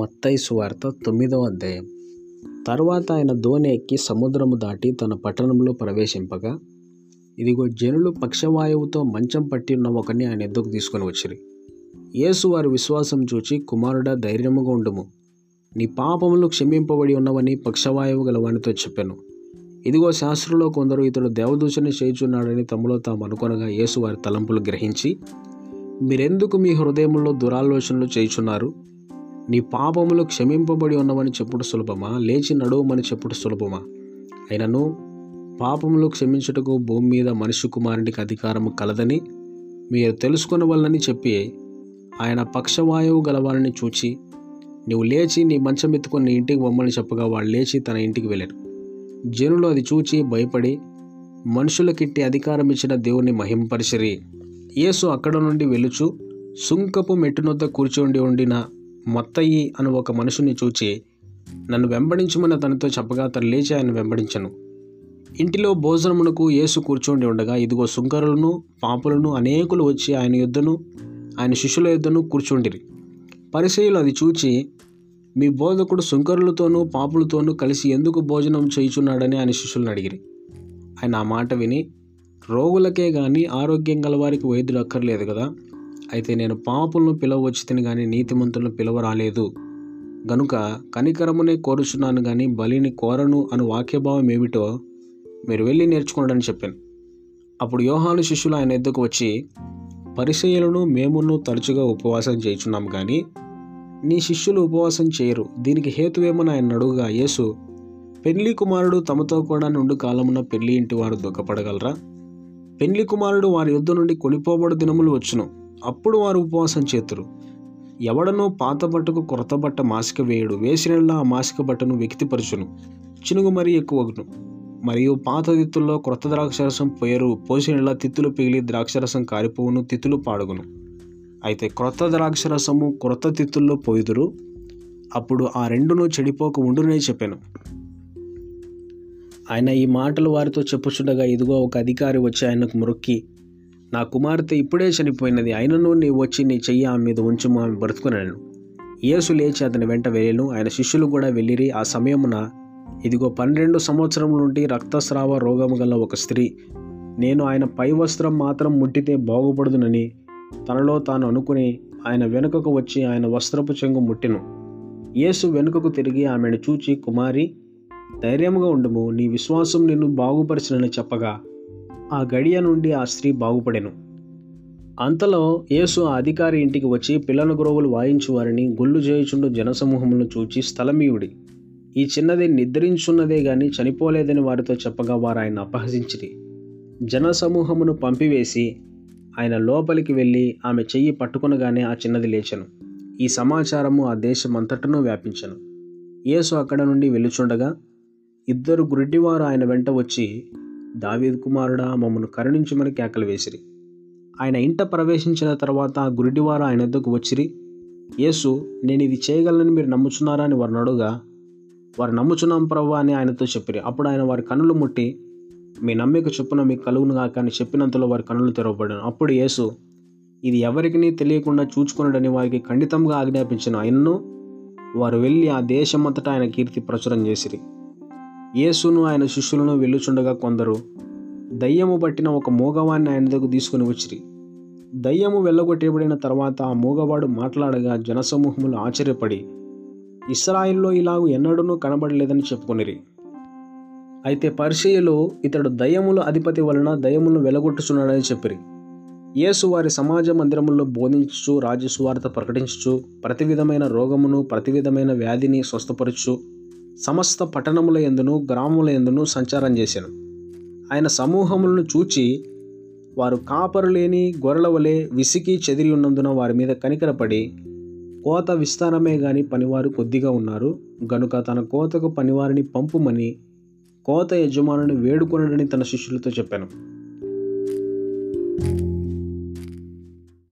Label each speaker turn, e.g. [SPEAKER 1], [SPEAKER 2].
[SPEAKER 1] మత్తయి సువార్త తొమ్మిదవ అధ్యాయం. తర్వాత ఆయన ధోని ఎక్కి సముద్రము దాటి తన పట్టణంలో ప్రవేశింపగా ఇదిగో జనులు పక్షవాయువుతో మంచం పట్టి ఉన్న ఒకరిని ఆయన ఎద్దుకు తీసుకొని వచ్చిరి. యేసు వారి విశ్వాసం చూచి కుమారుడా ధైర్యముగా ఉండుము. నీ పాపములు క్షమింపబడి ఉన్నవని పక్షవాయువు గలవానితో చెప్పాను. ఇదిగో శాస్త్రంలో కొందరు ఇతడు దేవదూషణ చేయుచున్నాడని తమలో తాము అనుకొనగా యేసు వారి తలంపులు గ్రహించి మీరెందుకు మీ హృదయంలో దురాలోచనలు చేయుచున్నారు? నీ పాపములు క్షమింపబడి ఉన్నవని చెప్పుడు సులభమా? లేచి నడువమని చెప్పుడు సులభమా? అయినను పాపములు క్షమించుటకు భూమి మీద మనిషి కుమారునికి అధికారము కలదని మీరు తెలుసుకొనవల్లని చెప్పి ఆయన పక్షవాయువు గలవాలని చూచి నువ్వు లేచి నీ మంచం ఎత్తుకొని నీ ఇంటికి బొమ్మని చెప్పగా వాళ్ళు లేచి తన ఇంటికి వెళ్ళాడు. జనులు అది చూచి భయపడి మనుషులకిట్టి అధికారం ఇచ్చిన దేవుని మహింపరిచిరి. యేసు అక్కడ నుండి వెలుచు సుంకపు మెట్టునొద్ద కూర్చోండి ఉండిన మొత్తయి అని ఒక మనుషుని చూచి నన్ను వెంబడించమని తనతో చెప్పగా అతను లేచి ఆయన వెంబడించను. ఇంటిలో భోజనమునకు యేసు కూర్చోండి ఉండగా ఇదిగో సుంకరులను పాపులను అనేకులు వచ్చి ఆయన యుద్ధను ఆయన శిష్యుల యుద్ధను కూర్చుండిరి. పరిచయులు అది చూచి మీ బోధకుడు సుంకరులతోనూ పాపులతోనూ కలిసి ఎందుకు భోజనం చేయుచున్నాడని ఆయన శిష్యులను అడిగిరి. ఆయన ఆ మాట విని రోగులకే కానీ ఆరోగ్యం గలవారికి వైద్యులు అక్కర్లేదు కదా? అయితే నేను పాపులను పిలవచ్చు తిని కానీ నీతిమంతులను పిలవరాలేదు. గనుక కనికరమునే కోరుచున్నాను కానీ బలిని కోరను అను వాక్యభావం ఏమిటో మీరు వెళ్ళి నేర్చుకున్నాడని చెప్పాను. అప్పుడు యోహాను శిష్యులు ఆయన ఎద్దుకు వచ్చి పరిచయులను మేమును తరచుగా ఉపవాసం చేయుచున్నాం కానీ నీ శిష్యులు ఉపవాసం చేయరు. దీనికి హేతువేమని ఆయన అడుగుగా యేసు పెళ్ళి కుమారుడు తమతో కూడా నుండి కాలమున పెళ్ళి ఇంటి వారు దుఃఖపడగలరా పెళ్ళి కుమారుడు వారి యుద్ధ నుండి కొనిపోబడు దినములు వచ్చును. అప్పుడు వారు ఉపవాసం చేతురు. ఎవడనో పాత బట్టకు కొరత బట్ట మాసిక వేయడు వేసినలా ఆ మాసిక బట్టను వ్యక్తిపరచును చినుగు మరీ ఎక్కువగును. మరియు పాత తిత్తుల్లో క్రొత్త ద్రాక్షరసం పోయరు పోసినలా తిత్తులు పిగిలి ద్రాక్షరసం కారిపోవును తిత్తులు పాడుగును. అయితే క్రొత్త ద్రాక్షరసము క్రొత్త తిత్తుల్లో పోయుదురు అప్పుడు ఆ రెండును చెడిపోక ఉండునే చెప్పాను. ఆయన ఈ మాటలు వారితో చెప్పుచుండగా ఇదిగో ఒక అధికారి వచ్చి ఆయనకు మొక్కి నా కుమార్తె ఇప్పుడే చనిపోయినది అయినను నీ వచ్చి నీ చెయ్యి ఆమె మీద ఉంచుము ఆమె బ్రతుకున్నాను యేసు లేచి అతని వెంట వెళ్ళను ఆయన శిష్యులు కూడా వెళ్ళిరి. ఆ సమయమున ఇదిగో పన్నెండు సంవత్సరం నుండి రక్తస్రావ రోగము గల ఒక స్త్రీ నేను ఆయన పై వస్త్రం మాత్రం ముట్టితే బాగుపడుదునని తనలో తాను అనుకుని ఆయన వెనుకకు వచ్చి ఆయన వస్త్రపు చెంగు ముట్టెను. యేసు వెనుకకు తిరిగి ఆమెను చూచి కుమారి ధైర్యముగా ఉండుము నీ విశ్వాసం నిన్ను బాగుపరిచినని చెప్పగా ఆ గడియ నుండి ఆ స్త్రీ బాగుపడెను. అంతలో యేసు ఆ అధికారి ఇంటికి వచ్చి పిల్లల గురువులు వాయించు వారిని గుళ్ళు చేయుచుండు జనసమూహములను చూచి స్థలమీయుడి. ఈ చిన్నది నిద్రించున్నదే గాని చనిపోలేదని వారితో చెప్పగా వారు ఆయన అపహసించిరి. జనసమూహమును పంపివేసి ఆయన లోపలికి వెళ్ళి ఆమె చెయ్యి పట్టుకునగానే ఆ చిన్నది లేచెను. ఈ సమాచారము ఆ దేశమంతటను వ్యాపించను. యేసు అక్కడ నుండి వెళ్ళుచుండగా ఇద్దరు గురిటివారు ఆయన వెంట వచ్చి దావీద్ కుమారుడా మమ్మను కరుణించమని కేకలు వేసిరి. ఆయన ఇంట ప్రవేశించిన తర్వాత ఆ గురిడివారు ఆయన వద్దకు వచ్చిరి. యేసు నేను ఇది చేయగలనని మీరు నమ్ముచున్నారా అని వారిని అడుగా వారు నమ్ముచున్నాం ప్రవ్వా అని ఆయనతో చెప్పిరి. అప్పుడు ఆయన వారి కనులు ముట్టి మీ నమ్మిక చొప్పున మీకు కలుగును కాక అని చెప్పినంతలో వారి కన్నులు తెరవబడాను. అప్పుడు యేసు ఇది ఎవరికి తెలియకుండా చూచుకున్నాడని వారికి ఖండితంగా ఆజ్ఞాపించిన ఆయనను వారు వెళ్ళి ఆ దేశమంతటా ఆయన కీర్తి ప్రచురం చేసిరి. యేసును ఆయన శిష్యులను వెళ్ళుచుండగా కొందరు దయ్యము పట్టిన ఒక మూగవాన్ని ఆయన దగ్గర తీసుకుని వచ్చిరి. దయ్యము వెళ్ళగొట్టేబడిన తర్వాత ఆ మూగవాడు మాట్లాడగా జనసమూహములు ఆశ్చర్యపడి ఇస్రాయిల్లో ఇలాగ ఎన్నడూనూ కనబడలేదని చెప్పుకొనిరి. అయితే పరిచయులు ఇతడు దయ్యముల అధిపతి వలన దయ్యములను వెలగొట్టుచున్నాడని చెప్పిరి. యేసు వారి సమాజ మందిరముల్లో బోధించుచు రాజసువార్త ప్రకటించుచు ప్రతి విధమైన రోగమును ప్రతి విధమైన వ్యాధిని స్వస్థపరచు సమస్త పట్టణముల ఎందును గ్రామముల ఎందును సంచారం చేశాను. ఆయన సమూహములను చూచి వారు కాపరు లేని గొర్రెల వలె విసికి చెదిరి ఉన్నందున వారి మీద కనికరపడి కోత విస్తారమే గాని పనివారు కొద్దిగా ఉన్నారు. గనుక తన కోతకు పనివారిని పంపుమని కోత యజమానుని వేడుకొనడని తన శిష్యులతో చెప్పాను.